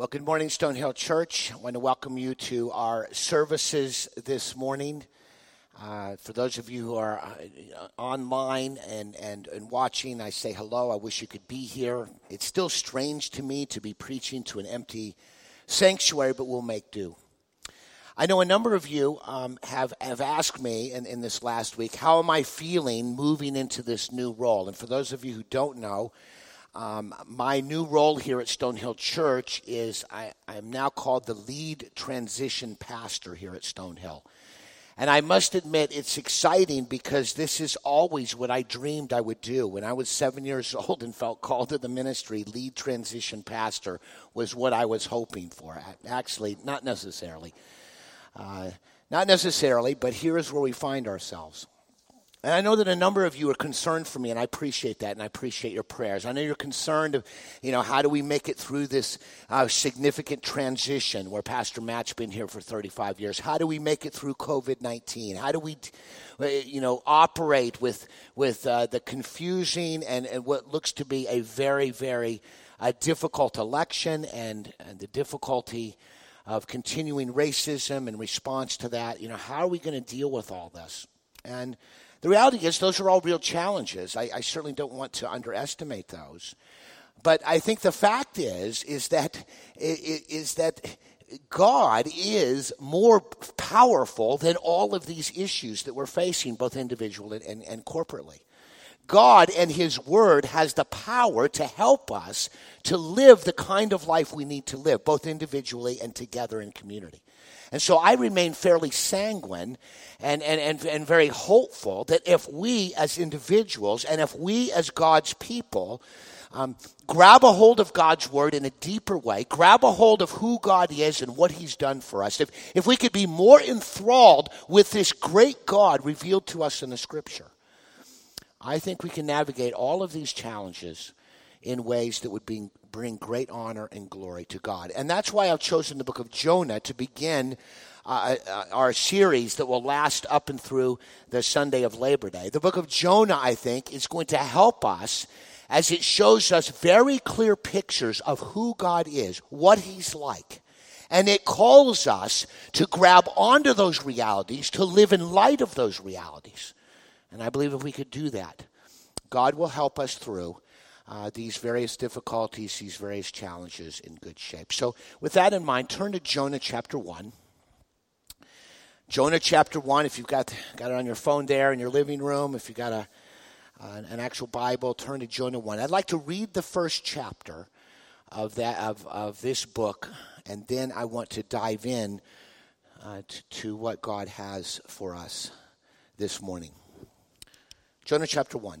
Well, good morning, Stonehill Church. I want to welcome you to our services this morning. Uh, for those of you who are uh, online and, and, and watching, I say hello. I wish you could be here. It's still strange to me to be preaching to an empty sanctuary, but we'll make do. I know a number of you um, have, have asked me in, in this last week, how am I feeling moving into this new role? And for those of you who don't know, um, my new role here at Stonehill Church is I, am now called the lead transition pastor here at Stonehill. And I must admit, it's exciting because this is always what I dreamed I would do. When I was seven years old and felt called to the ministry, lead transition pastor was what I was hoping for. Actually, not necessarily. Uh, not necessarily, but here's where we find ourselves. And I know that a number of you are concerned for me, and I appreciate that, and I appreciate your prayers. I know you're concerned of, you know, how do we make it through this uh, significant transition where Pastor Matt's been here for 35 years? How do we make it through COVID 19? How do we, uh, you know, operate with, with uh, the confusing and, and what looks to be a very, very uh, difficult election and, and the difficulty of continuing racism in response to that? You know, how are we going to deal with all this? And the reality is, those are all real challenges. I, I certainly don't want to underestimate those. But I think the fact is, is that, is that God is more powerful than all of these issues that we're facing, both individually and, and, corporately. God and His Word has the power to help us to live the kind of life we need to live, both individually and together in community. And so I remain fairly sanguine and, and, and, and very hopeful that if we as individuals and if we as God's people um, grab a hold of God's word in a deeper way, grab a hold of who God is and what he's done for us, if, if we could be more enthralled with this great God revealed to us in the scripture, I think we can navigate all of these challenges in ways that would bring great honor and glory to God. And that's why I've chosen the book of Jonah to begin uh, uh, our series that will last up and through the Sunday of Labor Day. The book of Jonah, I think, is going to help us as it shows us very clear pictures of who God is, what He's like. And it calls us to grab onto those realities, to live in light of those realities. And I believe if we could do that, God will help us through uh, these various difficulties, these various challenges in good shape. So, with that in mind, turn to Jonah chapter 1. Jonah chapter 1, if you've got, got it on your phone there in your living room, if you've got a, an actual Bible, turn to Jonah 1. I'd like to read the first chapter of, that, of, of this book, and then I want to dive in uh, to, to what God has for us this morning. Jonah chapter 1.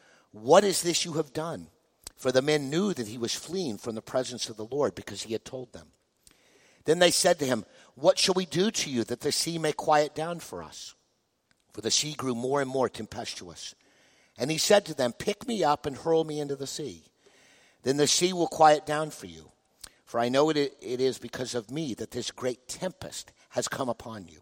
what is this you have done? For the men knew that he was fleeing from the presence of the Lord because he had told them. Then they said to him, What shall we do to you that the sea may quiet down for us? For the sea grew more and more tempestuous. And he said to them, Pick me up and hurl me into the sea. Then the sea will quiet down for you. For I know it, it is because of me that this great tempest has come upon you.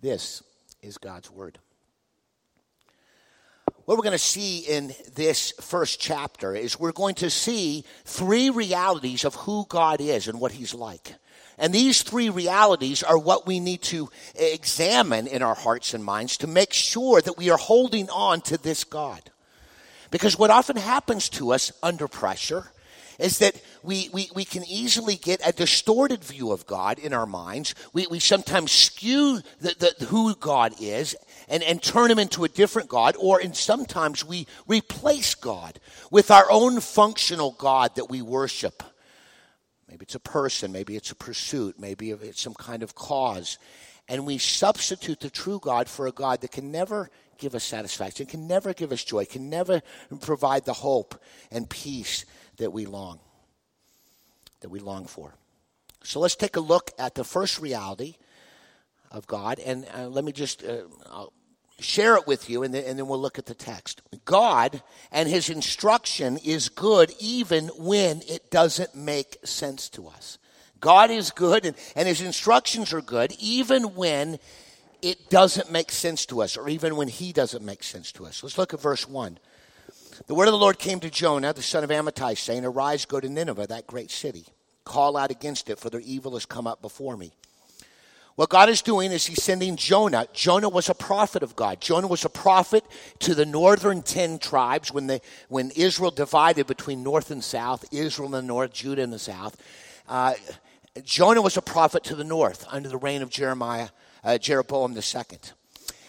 This is God's word. What we're going to see in this first chapter is we're going to see three realities of who God is and what He's like. And these three realities are what we need to examine in our hearts and minds to make sure that we are holding on to this God. Because what often happens to us under pressure is that we, we, we can easily get a distorted view of God in our minds. We, we sometimes skew the, the, who God is and, and turn him into a different God, or in sometimes we replace God with our own functional God that we worship. Maybe it's a person, maybe it's a pursuit, maybe it's some kind of cause. And we substitute the true God for a God that can never give us satisfaction, can never give us joy, can never provide the hope and peace that we long, that we long for. So let's take a look at the first reality of God, and uh, let me just uh, share it with you, and then, and then we'll look at the text. God and His instruction is good even when it doesn't make sense to us. God is good, and, and His instructions are good even when it doesn't make sense to us, or even when He doesn't make sense to us. Let's look at verse 1. The word of the Lord came to Jonah, the son of Amittai, saying, Arise, go to Nineveh, that great city. Call out against it, for their evil has come up before me. What God is doing is He's sending Jonah. Jonah was a prophet of God. Jonah was a prophet to the northern ten tribes when, they, when Israel divided between north and south, Israel in the north, Judah in the south. Uh, Jonah was a prophet to the north under the reign of Jeremiah, uh, Jeroboam II.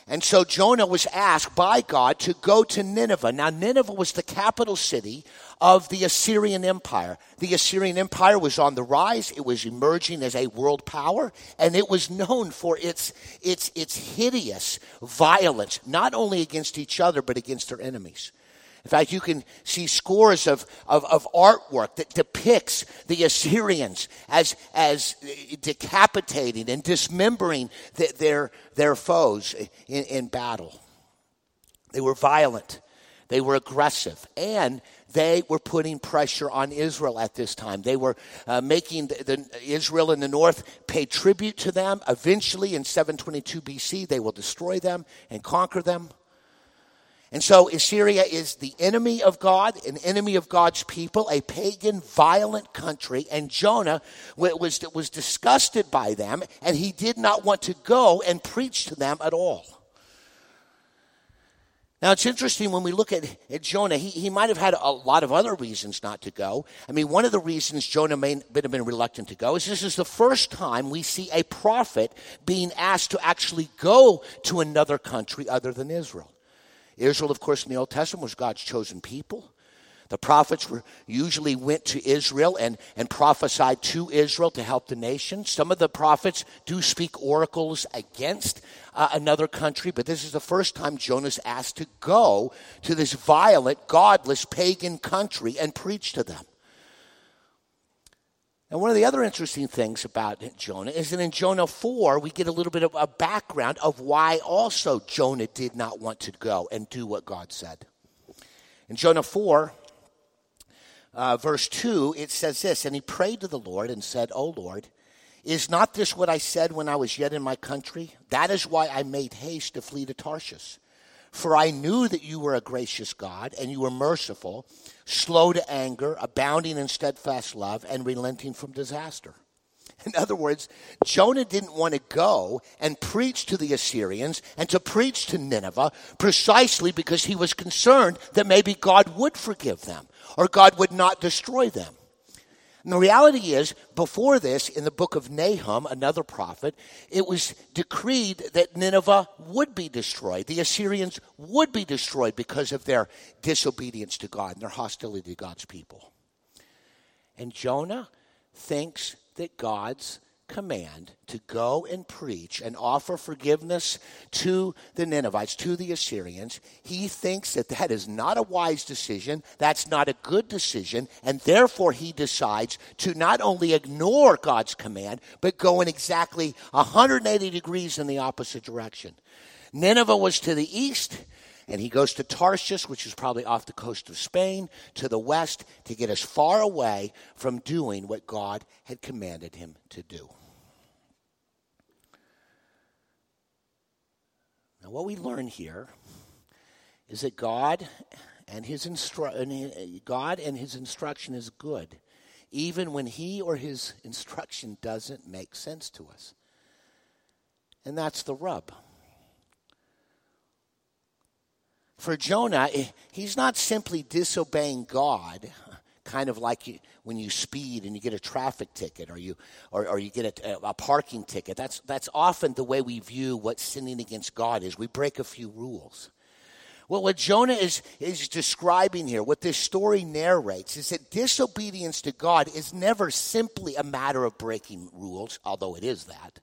And so Jonah was asked by God to go to Nineveh. Now, Nineveh was the capital city of the Assyrian Empire. The Assyrian Empire was on the rise. It was emerging as a world power, and it was known for its, its, its hideous violence, not only against each other, but against their enemies. In fact, you can see scores of, of, of, artwork that depicts the Assyrians as, as decapitating and dismembering the, their, their foes in, in battle. They were violent, they were aggressive, and they were putting pressure on Israel at this time. They were uh, making the, the, Israel in the north pay tribute to them. Eventually, in 722 BC, they will destroy them and conquer them. And so Assyria is the enemy of God, an enemy of God's people, a pagan, violent country. And Jonah was, was disgusted by them, and he did not want to go and preach to them at all. Now, it's interesting when we look at, at Jonah, he, he might have had a lot of other reasons not to go. I mean, one of the reasons Jonah may have been reluctant to go is this is the first time we see a prophet being asked to actually go to another country other than Israel. Israel, of course, in the Old Testament was God's chosen people. The prophets were usually went to Israel and, and prophesied to Israel to help the nation. Some of the prophets do speak oracles against uh, another country, but this is the first time Jonah's asked to go to this violent, godless, pagan country and preach to them. And one of the other interesting things about Jonah is that in Jonah 4, we get a little bit of a background of why also Jonah did not want to go and do what God said. In Jonah 4, uh, verse 2, it says this And he prayed to the Lord and said, O Lord, is not this what I said when I was yet in my country? That is why I made haste to flee to Tarshish. For I knew that you were a gracious God, and you were merciful, slow to anger, abounding in steadfast love, and relenting from disaster. In other words, Jonah didn't want to go and preach to the Assyrians and to preach to Nineveh precisely because he was concerned that maybe God would forgive them or God would not destroy them. And the reality is, before this, in the book of Nahum, another prophet, it was decreed that Nineveh would be destroyed. The Assyrians would be destroyed because of their disobedience to God and their hostility to God's people. And Jonah thinks that God's command to go and preach and offer forgiveness to the Ninevites, to the Assyrians, he thinks that that is not a wise decision, that's not a good decision, and therefore he decides to not only ignore God's command, but go in exactly 180 degrees in the opposite direction. Nineveh was to the east, and he goes to Tarshish, which is probably off the coast of Spain, to the west to get as far away from doing what God had commanded him to do. Now, what we learn here is that God and his instru- God and his instruction is good, even when he or his instruction doesn't make sense to us. And that's the rub. For Jonah, eh, he's not simply disobeying God, kind of like when you speed and you get a traffic ticket or you, or, or you get a, a parking ticket. That's, that's often the way we view what sinning against God is. We break a few rules. Well, what Jonah is, is describing here, what this story narrates, is that disobedience to God is never simply a matter of breaking rules, although it is that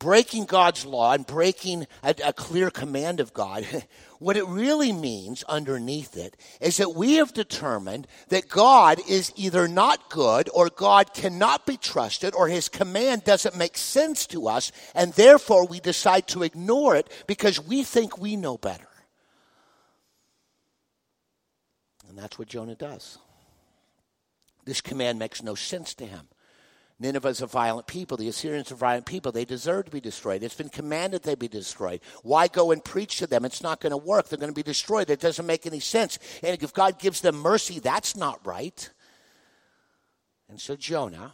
breaking God's law and breaking a, a, clear command of God, what it really means underneath it is that we have determined that God is either not good or God cannot be trusted or his command doesn't make sense to us, and therefore we decide to ignore it because we think we know better. And that's what Jonah does. This command makes no sense to him. Nineveh is a violent people. The Assyrians are violent people. They deserve to be destroyed. It's been commanded they be destroyed. Why go and preach to them? It's not going to work. They're going to be destroyed. It doesn't make any sense. And if God gives them mercy, that's not right. And so Jonah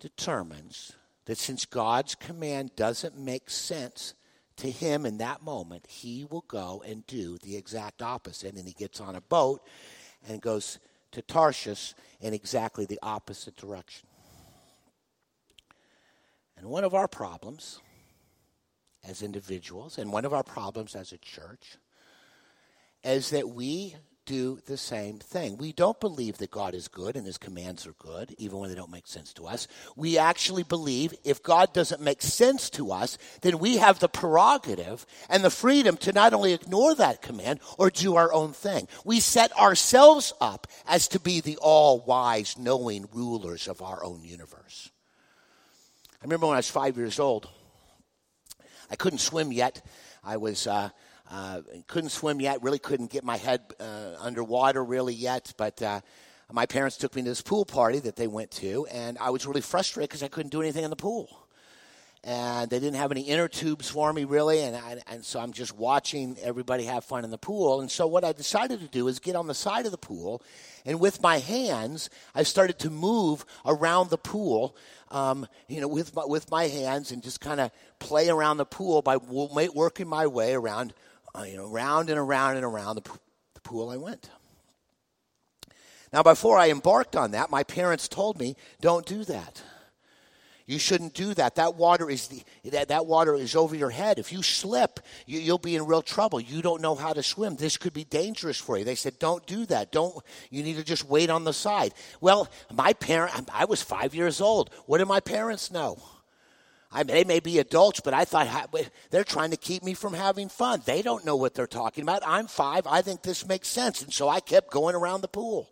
determines that since God's command doesn't make sense to him in that moment, he will go and do the exact opposite. And he gets on a boat and goes to Tarshish in exactly the opposite direction. And one of our problems as individuals, and one of our problems as a church, is that we do the same thing. We don't believe that God is good and his commands are good, even when they don't make sense to us. We actually believe if God doesn't make sense to us, then we have the prerogative and the freedom to not only ignore that command or do our own thing. We set ourselves up as to be the all wise, knowing rulers of our own universe. I remember when I was five years old, I couldn't swim yet. I was uh, uh, couldn't swim yet. Really couldn't get my head uh, underwater really yet. But uh, my parents took me to this pool party that they went to, and I was really frustrated because I couldn't do anything in the pool. And they didn't have any inner tubes for me really, and I, and so I'm just watching everybody have fun in the pool. And so what I decided to do is get on the side of the pool, and with my hands, I started to move around the pool um, you know, with my, with my hands and just kind of play around the pool by working my way around, uh, you know, round and around and around the, the pool I went. Now, before I embarked on that, my parents told me, don't do that. You shouldn't do that. That water is the, that, that water is over your head. If you slip, you, you'll be in real trouble. You don't know how to swim. This could be dangerous for you. They said, don't do that. Don't. You need to just wait on the side. Well, my parent, I was five years old. What do my parents know? I mean, they may be adults, but I thought they're trying to keep me from having fun. They don't know what they're talking about. I'm five. I think this makes sense. And so I kept going around the pool.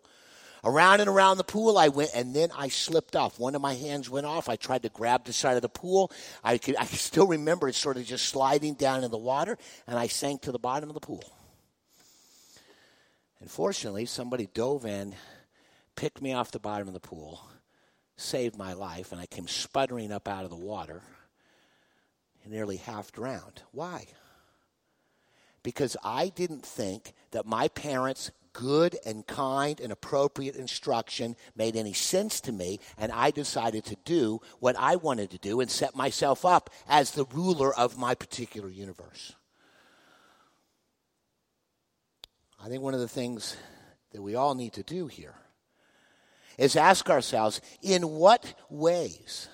Around and around the pool I went, and then I slipped off. One of my hands went off. I tried to grab the side of the pool. I could, I still remember it sort of just sliding down in the water, and I sank to the bottom of the pool. And fortunately, somebody dove in, picked me off the bottom of the pool, saved my life, and I came sputtering up out of the water, nearly half drowned. Why? Because I didn't think that my parents good and kind and appropriate instruction made any sense to me, and I decided to do what I wanted to do and set myself up as the ruler of my particular universe. I think one of the things that we all need to do here is ask ourselves in what ways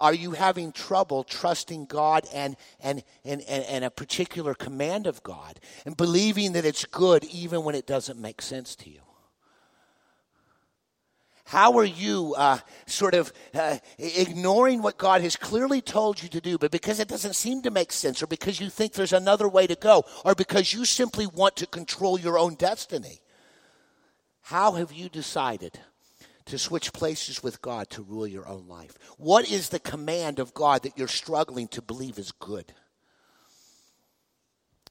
are you having trouble trusting God and, and, and, and, and, a particular command of God and believing that it's good even when it doesn't make sense to you? How are you uh, sort of uh, ignoring what God has clearly told you to do, but because it doesn't seem to make sense, or because you think there's another way to go, or because you simply want to control your own destiny? How have you decided to switch places with God to rule your own life? What is the command of God that you're struggling to believe is good?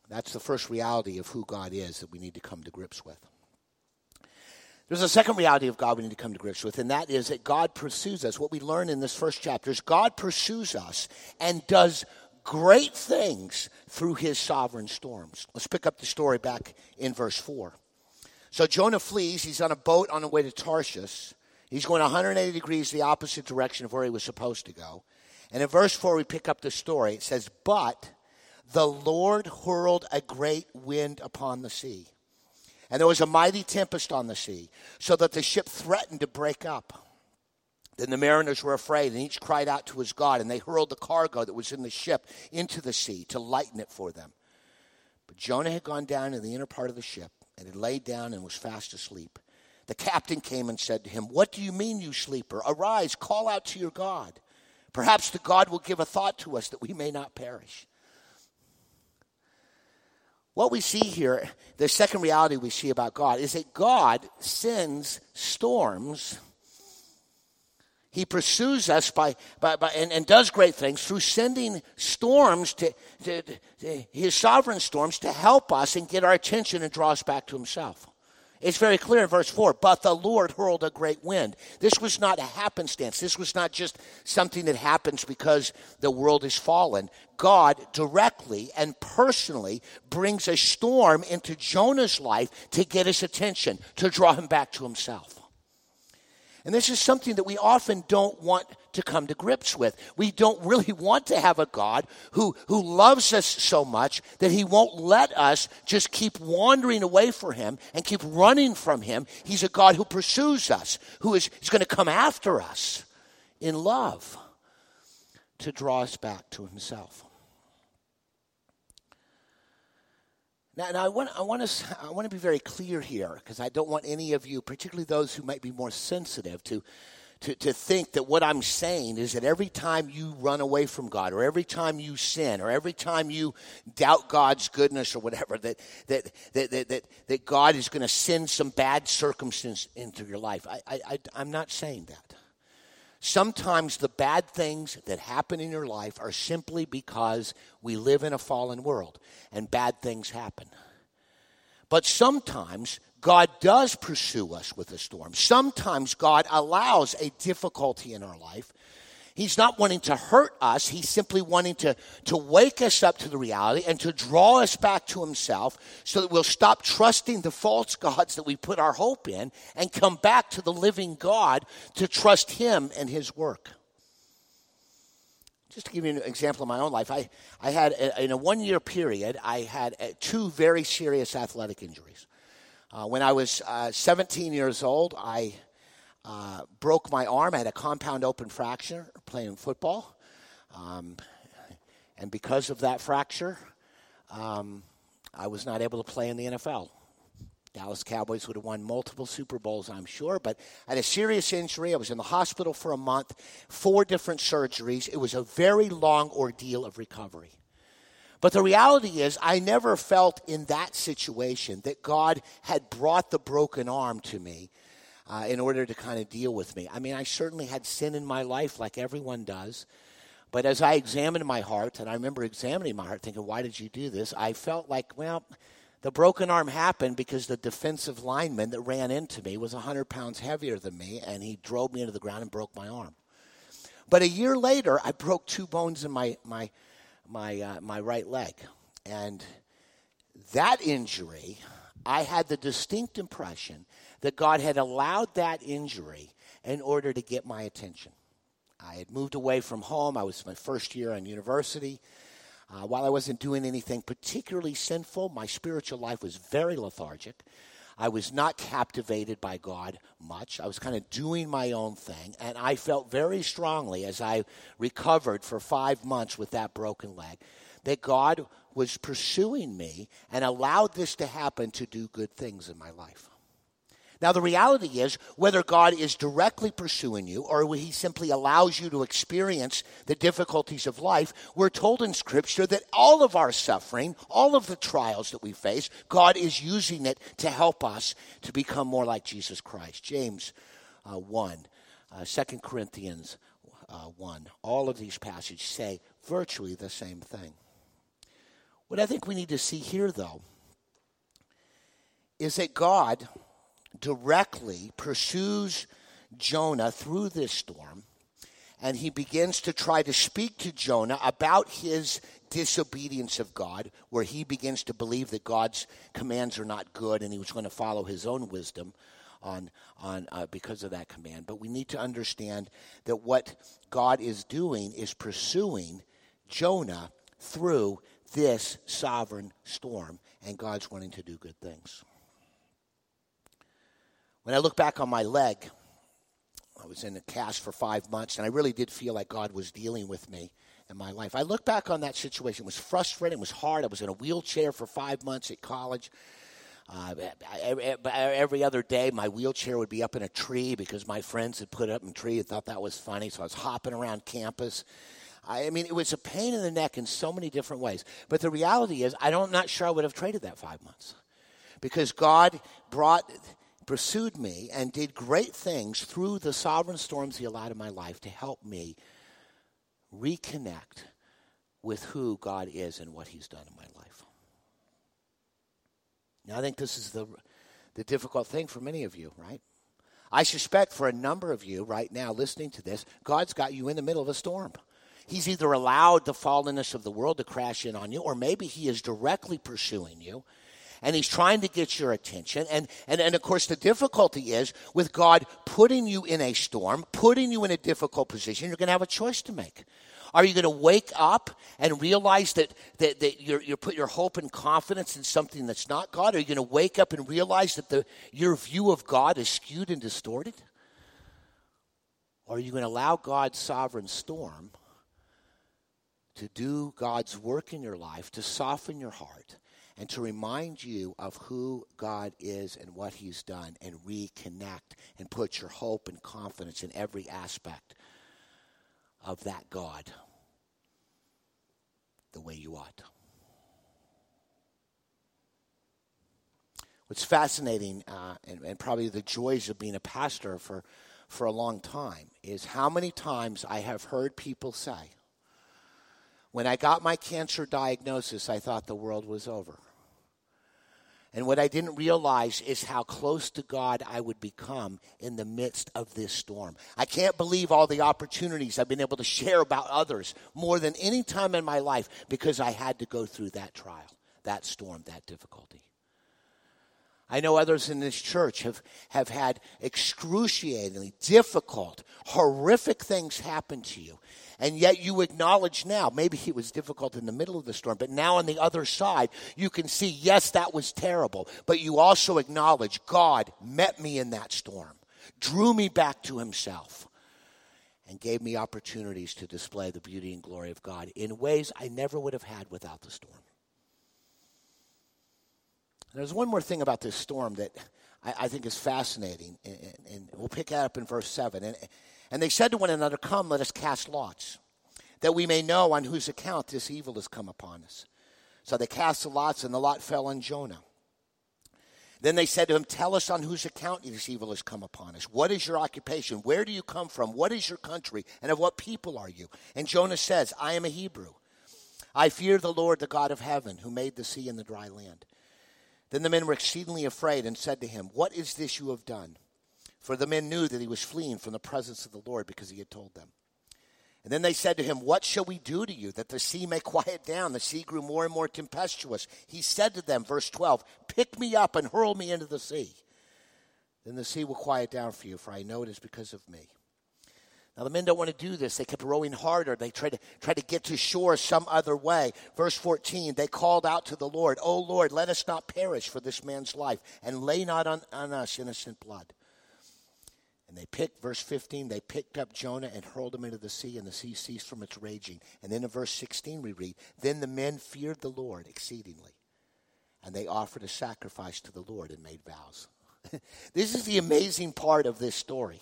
That's the first reality of who God is that we need to come to grips with. There's a second reality of God we need to come to grips with, and that is that God pursues us. What we learn in this first chapter is God pursues us and does great things through his sovereign storms. Let's pick up the story back in verse 4. So Jonah flees. He's on a boat on the way to Tarshish. He's going 180 degrees the opposite direction of where he was supposed to go. And in verse 4, we pick up the story. It says, But the Lord hurled a great wind upon the sea and there was a mighty tempest on the sea, so that the ship threatened to break up. Then the mariners were afraid, and each cried out to his God, and they hurled the cargo that was in the ship into the sea to lighten it for them. But Jonah had gone down in the inner part of the ship, and had laid down and was fast asleep. The captain came and said to him, What do you mean, you sleeper? Arise, call out to your God. Perhaps the God will give a thought to us that we may not perish. What we see here, the second reality we see about God, is that God sends storms. He pursues us by, by, by and, and, does great things through sending storms to, to, to his sovereign storms to help us and get our attention and draw us back to himself. It's very clear in verse 4 but the Lord hurled a great wind. This was not a happenstance. This was not just something that happens because the world is fallen. God directly and personally brings a storm into Jonah's life to get his attention, to draw him back to himself. And this is something that we often don't want to come to grips with. We don't really want to have a God who, who loves us so much that he won't let us just keep wandering away from him and keep running from him. He's a God who pursues us, who is, going to come after us in love to draw us back to himself. Now, now I, want, I, want to, I want to be very clear here because I don't want any of you, particularly those who might be more sensitive, to, to, to think that what I'm saying is that every time you run away from God or every time you sin or every time you doubt God's goodness or whatever, that, that, that, that, that, that God is going to send some bad circumstance into your life. I, I, I, I'm not saying that. Sometimes the bad things that happen in your life are simply because we live in a fallen world and bad things happen. But sometimes God does pursue us with a storm. Sometimes God allows a difficulty in our life He's not wanting to hurt us. He's simply wanting to, to wake us up to the reality and to draw us back to Himself so that we'll stop trusting the false gods that we put our hope in and come back to the living God to trust Him and His work. Just to give you an example of my own life, I, I had, a, in a one year period, I had a, two very serious athletic injuries. Uh, when I was uh, 17 years old, I uh, broke my arm. I had a compound open fracture playing football. Um, and because of that fracture, um, I was not able to play in the NFL. Dallas Cowboys would have won multiple Super Bowls, I'm sure, but I had a serious injury. I was in the hospital for a month, four different surgeries. It was a very long ordeal of recovery. But the reality is, I never felt in that situation that God had brought the broken arm to me uh, in order to kind of deal with me. I mean, I certainly had sin in my life like everyone does. But as I examined my heart, and I remember examining my heart thinking, why did you do this? I felt like, well, the broken arm happened because the defensive lineman that ran into me was 100 pounds heavier than me, and he drove me into the ground and broke my arm. But a year later, I broke two bones in my, my, my, uh, my right leg. And that injury, I had the distinct impression that God had allowed that injury in order to get my attention. I had moved away from home. I was my first year in university. Uh, while I wasn't doing anything particularly sinful, my spiritual life was very lethargic. I was not captivated by God much. I was kind of doing my own thing. And I felt very strongly as I recovered for five months with that broken leg that God was pursuing me and allowed this to happen to do good things in my life. Now, the reality is, whether God is directly pursuing you or he simply allows you to experience the difficulties of life, we're told in Scripture that all of our suffering, all of the trials that we face, God is using it to help us to become more like Jesus Christ. James uh, 1, uh, 2 Corinthians uh, 1, all of these passages say virtually the same thing. What I think we need to see here, though, is that God directly pursues Jonah through this storm, and he begins to try to speak to Jonah about his disobedience of God, where he begins to believe that God's commands are not good and he was going to follow his own wisdom on, on uh, because of that command. But we need to understand that what God is doing is pursuing Jonah through this sovereign storm, and God's wanting to do good things. When I look back on my leg, I was in a cast for five months, and I really did feel like God was dealing with me in my life. I look back on that situation. It was frustrating. It was hard. I was in a wheelchair for five months at college. Uh, every other day, my wheelchair would be up in a tree because my friends had put it up in a tree and thought that was funny. So I was hopping around campus. I mean, it was a pain in the neck in so many different ways. But the reality is, I don't, I'm not sure I would have traded that five months because God brought pursued me and did great things through the sovereign storms he allowed in my life to help me reconnect with who God is and what he's done in my life. Now, I think this is the, the difficult thing for many of you, right? I suspect for a number of you right now listening to this, God's got you in the middle of a storm. He's either allowed the fallenness of the world to crash in on you, or maybe He is directly pursuing you and he's trying to get your attention. And, and, and of course, the difficulty is with God putting you in a storm, putting you in a difficult position, you're going to have a choice to make. Are you going to wake up and realize that, that, that you're, you put your hope and confidence in something that's not God? Are you going to wake up and realize that the, your view of God is skewed and distorted? Or are you going to allow God's sovereign storm to do God's work in your life, to soften your heart, and to remind you of who God is and what He's done and reconnect and put your hope and confidence in every aspect of that God the way you ought. What's fascinating, uh, and, and probably the joys of being a pastor for, for a long time, is how many times I have heard people say, when I got my cancer diagnosis, I thought the world was over. And what I didn't realize is how close to God I would become in the midst of this storm. I can't believe all the opportunities I've been able to share about others more than any time in my life because I had to go through that trial, that storm, that difficulty. I know others in this church have, have had excruciatingly difficult, horrific things happen to you. And yet you acknowledge now, maybe it was difficult in the middle of the storm, but now on the other side, you can see, yes, that was terrible. But you also acknowledge God met me in that storm, drew me back to himself, and gave me opportunities to display the beauty and glory of God in ways I never would have had without the storm. There's one more thing about this storm that I, I think is fascinating, and, and, we'll pick that up in verse 7. And, and they said to one another, Come, let us cast lots, that we may know on whose account this evil has come upon us. So they cast the lots, and the lot fell on Jonah. Then they said to him, Tell us on whose account this evil has come upon us. What is your occupation? Where do you come from? What is your country? And of what people are you? And Jonah says, I am a Hebrew. I fear the Lord, the God of heaven, who made the sea and the dry land. Then the men were exceedingly afraid and said to him, What is this you have done? For the men knew that he was fleeing from the presence of the Lord because he had told them. And then they said to him, What shall we do to you that the sea may quiet down? The sea grew more and more tempestuous. He said to them, verse 12, Pick me up and hurl me into the sea. Then the sea will quiet down for you, for I know it is because of me. Now the men don't want to do this. They kept rowing harder. They tried to try to get to shore some other way. Verse 14, they called out to the Lord, "O Lord, let us not perish for this man's life, and lay not on, on us innocent blood." And they picked, verse 15, they picked up Jonah and hurled him into the sea, and the sea ceased from its raging. And then in verse 16 we read, Then the men feared the Lord exceedingly, and they offered a sacrifice to the Lord and made vows. this is the amazing part of this story.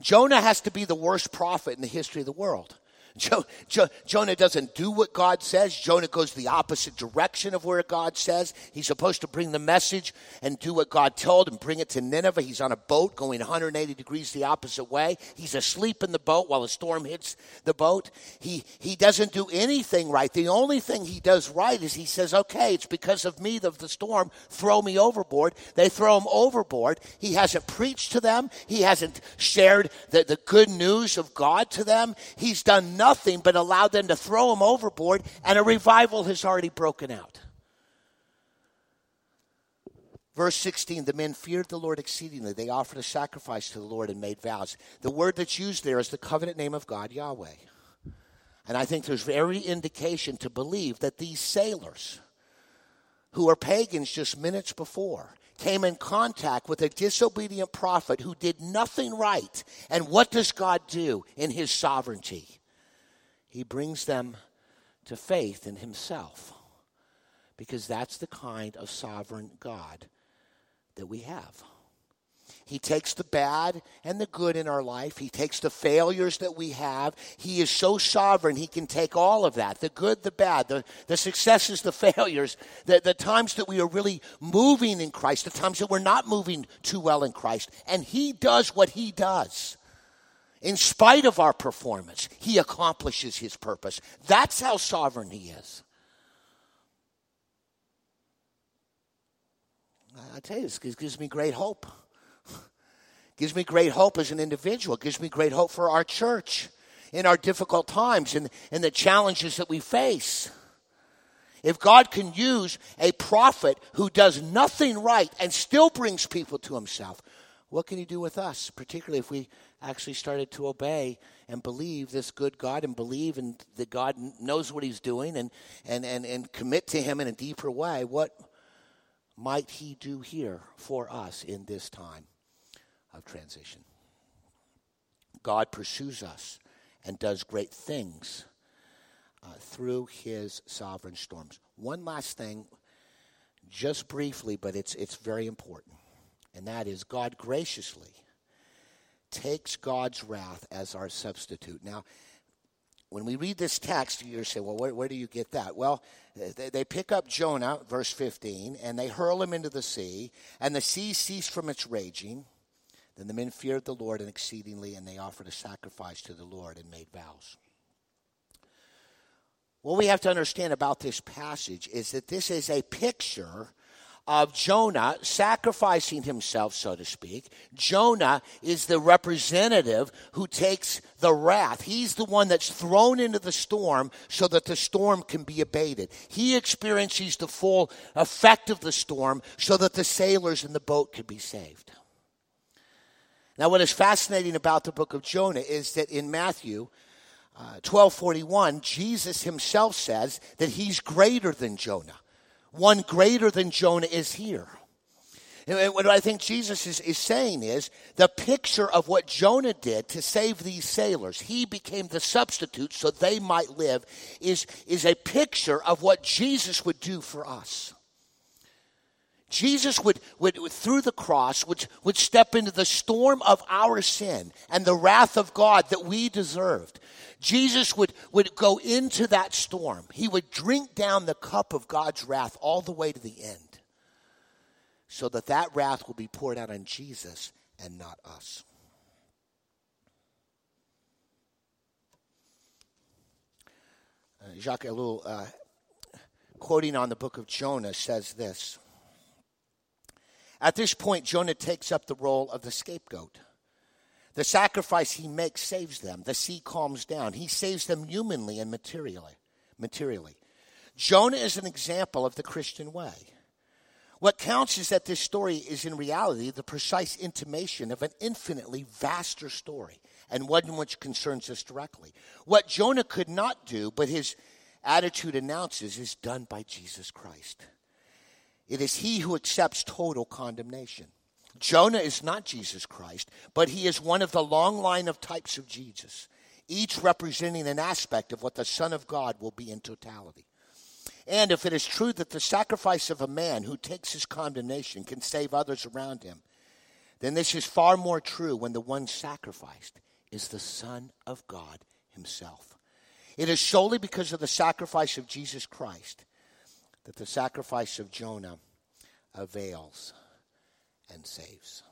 Jonah has to be the worst prophet in the history of the world. Jo- jo- Jonah doesn't do what God says. Jonah goes the opposite direction of where God says. He's supposed to bring the message and do what God told and bring it to Nineveh. He's on a boat going 180 degrees the opposite way. He's asleep in the boat while a storm hits the boat. He, he doesn't do anything right. The only thing he does right is he says, okay, it's because of me, of the storm, throw me overboard. They throw him overboard. He hasn't preached to them. He hasn't shared the, the good news of God to them. He's done nothing but allowed them to throw him overboard, and a revival has already broken out. Verse 16, the men feared the Lord exceedingly. They offered a sacrifice to the Lord and made vows. The word that's used there is the covenant name of God, Yahweh. And I think there's every indication to believe that these sailors, who are pagans just minutes before, came in contact with a disobedient prophet who did nothing right. And what does God do in his sovereignty? He brings them to faith in Himself because that's the kind of sovereign God that we have. He takes the bad and the good in our life. He takes the failures that we have. He is so sovereign, He can take all of that the good, the bad, the, the successes, the failures, the, the times that we are really moving in Christ, the times that we're not moving too well in Christ. And He does what He does. In spite of our performance, he accomplishes his purpose. That's how sovereign he is. I tell you, this gives me great hope. gives me great hope as an individual. gives me great hope for our church in our difficult times and, and the challenges that we face. If God can use a prophet who does nothing right and still brings people to himself, what can he do with us, particularly if we actually started to obey and believe this good God and believe in that God knows what he's doing and, and, and, and commit to him in a deeper way, what might he do here for us in this time of transition? God pursues us and does great things uh, through his sovereign storms. One last thing, just briefly, but it's, it's very important, and that is God graciously takes God's wrath as our substitute. Now, when we read this text, you're saying, well, where, where do you get that? Well, they, they, pick up Jonah, verse 15, and they hurl him into the sea, and the sea ceased from its raging. Then the men feared the Lord and exceedingly, and they offered a sacrifice to the Lord and made vows. What we have to understand about this passage is that this is a picture of Jonah sacrificing himself, so to speak. Jonah is the representative who takes the wrath. He's the one that's thrown into the storm so that the storm can be abated. He experiences the full effect of the storm so that the sailors in the boat could be saved. Now, what is fascinating about the book of Jonah is that in Matthew, uh, 1241 jesus himself says that he's greater than jonah one greater than Jonah is here. And what I think Jesus is, is saying is the picture of what Jonah did to save these sailors, he became the substitute so they might live, is, is a picture of what Jesus would do for us. Jesus would, would, through the cross, would, would step into the storm of our sin and the wrath of God that we deserved. Jesus would, would go into that storm. He would drink down the cup of God's wrath all the way to the end so that that wrath will be poured out on Jesus and not us. Uh, Jacques Ellul, uh, quoting on the book of Jonah, says this. At this point, Jonah takes up the role of the scapegoat. The sacrifice he makes saves them. The sea calms down. He saves them humanly and materially. Materially. Jonah is an example of the Christian way. What counts is that this story is in reality the precise intimation of an infinitely vaster story and one which concerns us directly. What Jonah could not do, but his attitude announces, is done by Jesus Christ. It is he who accepts total condemnation. Jonah is not Jesus Christ, but he is one of the long line of types of Jesus, each representing an aspect of what the Son of God will be in totality. And if it is true that the sacrifice of a man who takes his condemnation can save others around him, then this is far more true when the one sacrificed is the Son of God himself. It is solely because of the sacrifice of Jesus Christ that the sacrifice of Jonah avails and saves.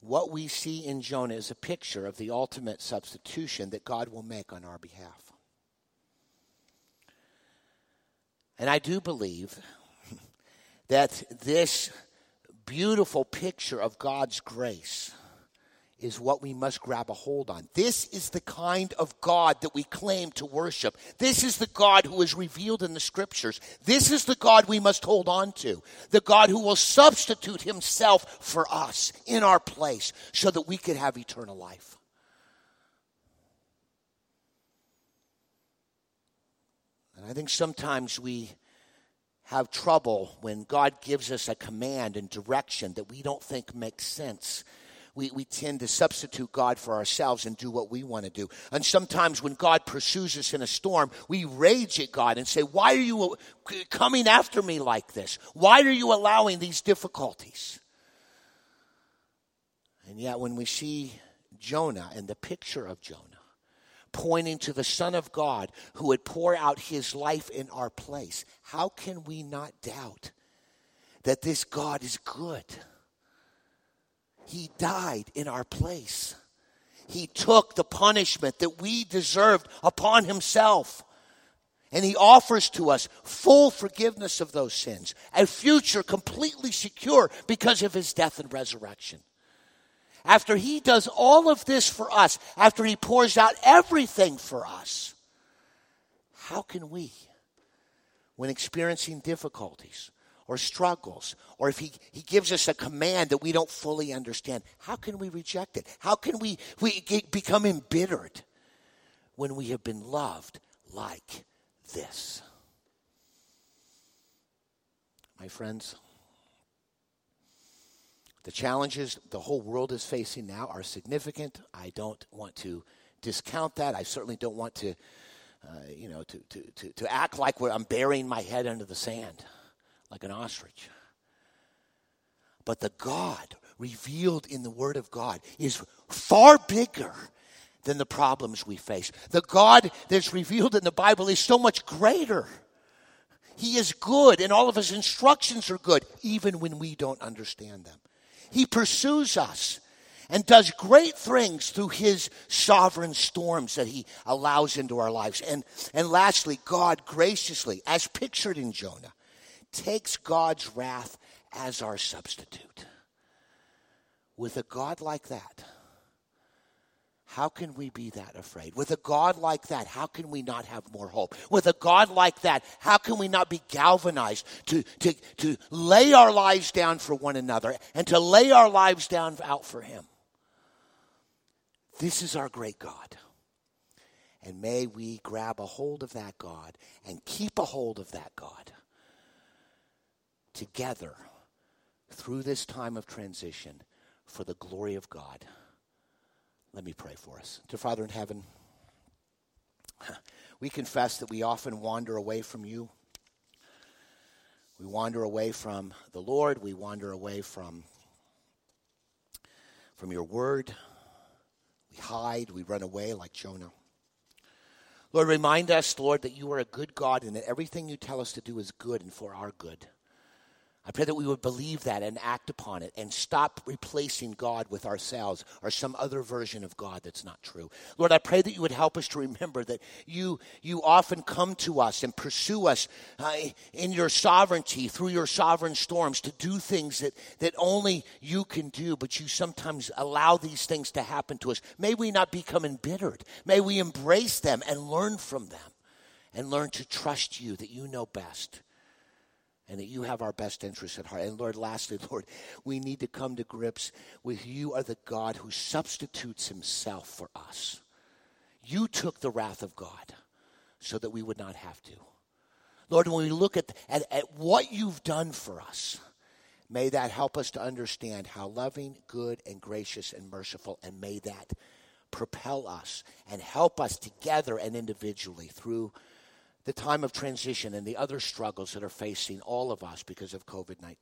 What we see in Jonah is a picture of the ultimate substitution that God will make on our behalf. And I do believe that this beautiful picture of God's grace is what we must grab a hold on. This is the kind of God that we claim to worship. This is the God who is revealed in the scriptures. This is the God we must hold on to. The God who will substitute himself for us in our place so that we could have eternal life. And I think sometimes we have trouble when God gives us a command and direction that we don't think makes sense we, we tend to substitute God for ourselves and do what we want to do. And sometimes when God pursues us in a storm, we rage at God and say, Why are you uh, coming after me like this? Why are you allowing these difficulties? And yet, when we see Jonah and the picture of Jonah, pointing to the Son of God who would pour out his life in our place, how can we not doubt that this God is good? He died in our place. He took the punishment that we deserved upon himself. And he offers to us full forgiveness of those sins, a future completely secure because of his death and resurrection. After he does all of this for us, after he pours out everything for us, how can we, when experiencing difficulties, or struggles, or if he, he gives us a command that we don't fully understand, how can we reject it? How can we, we become embittered when we have been loved like this? My friends, the challenges the whole world is facing now are significant. I don't want to discount that. I certainly don't want to, uh, you know, to, to, to, to act like I'm burying my head under the sand like an ostrich. But the God revealed in the Word of God is far bigger than the problems we face. The God that's revealed in the Bible is so much greater. He is good, and all of his instructions are good, even when we don't understand them. He pursues us and does great things through his sovereign storms that he allows into our lives. And, and lastly, God graciously, as pictured in Jonah, takes God's wrath as our substitute. With a God like that, how can we be that afraid? With a God like that, how can we not have more hope? With a God like that, how can we not be galvanized to, to, to lay our lives down for one another and to lay our lives down out for Him? This is our great God. And may we grab a hold of that God and keep a hold of that God together through this time of transition for the glory of God. Let me pray for us. To Father in heaven, we confess that we often wander away from you. We wander away from the Lord. We wander away from, from your word. We hide. We run away like Jonah. Lord, remind us, Lord, that you are a good God and that everything you tell us to do is good and for our good. I pray that we would believe that and act upon it and stop replacing God with ourselves or some other version of God that's not true. Lord, I pray that you would help us to remember that you, you often come to us and pursue us uh, in your sovereignty through your sovereign storms to do things that, that only you can do, but you sometimes allow these things to happen to us. May we not become embittered. May we embrace them and learn from them and learn to trust you that you know best and that you have our best interests at heart. And Lord, lastly, Lord, we need to come to grips with you are the God who substitutes himself for us. You took the wrath of God so that we would not have to. Lord, when we look at, at, at what you've done for us, may that help us to understand how loving, good, and gracious and merciful, and may that propel us and help us together and individually through the time of transition and the other struggles that are facing all of us because of COVID 19.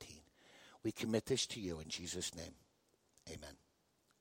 We commit this to you in Jesus' name. Amen.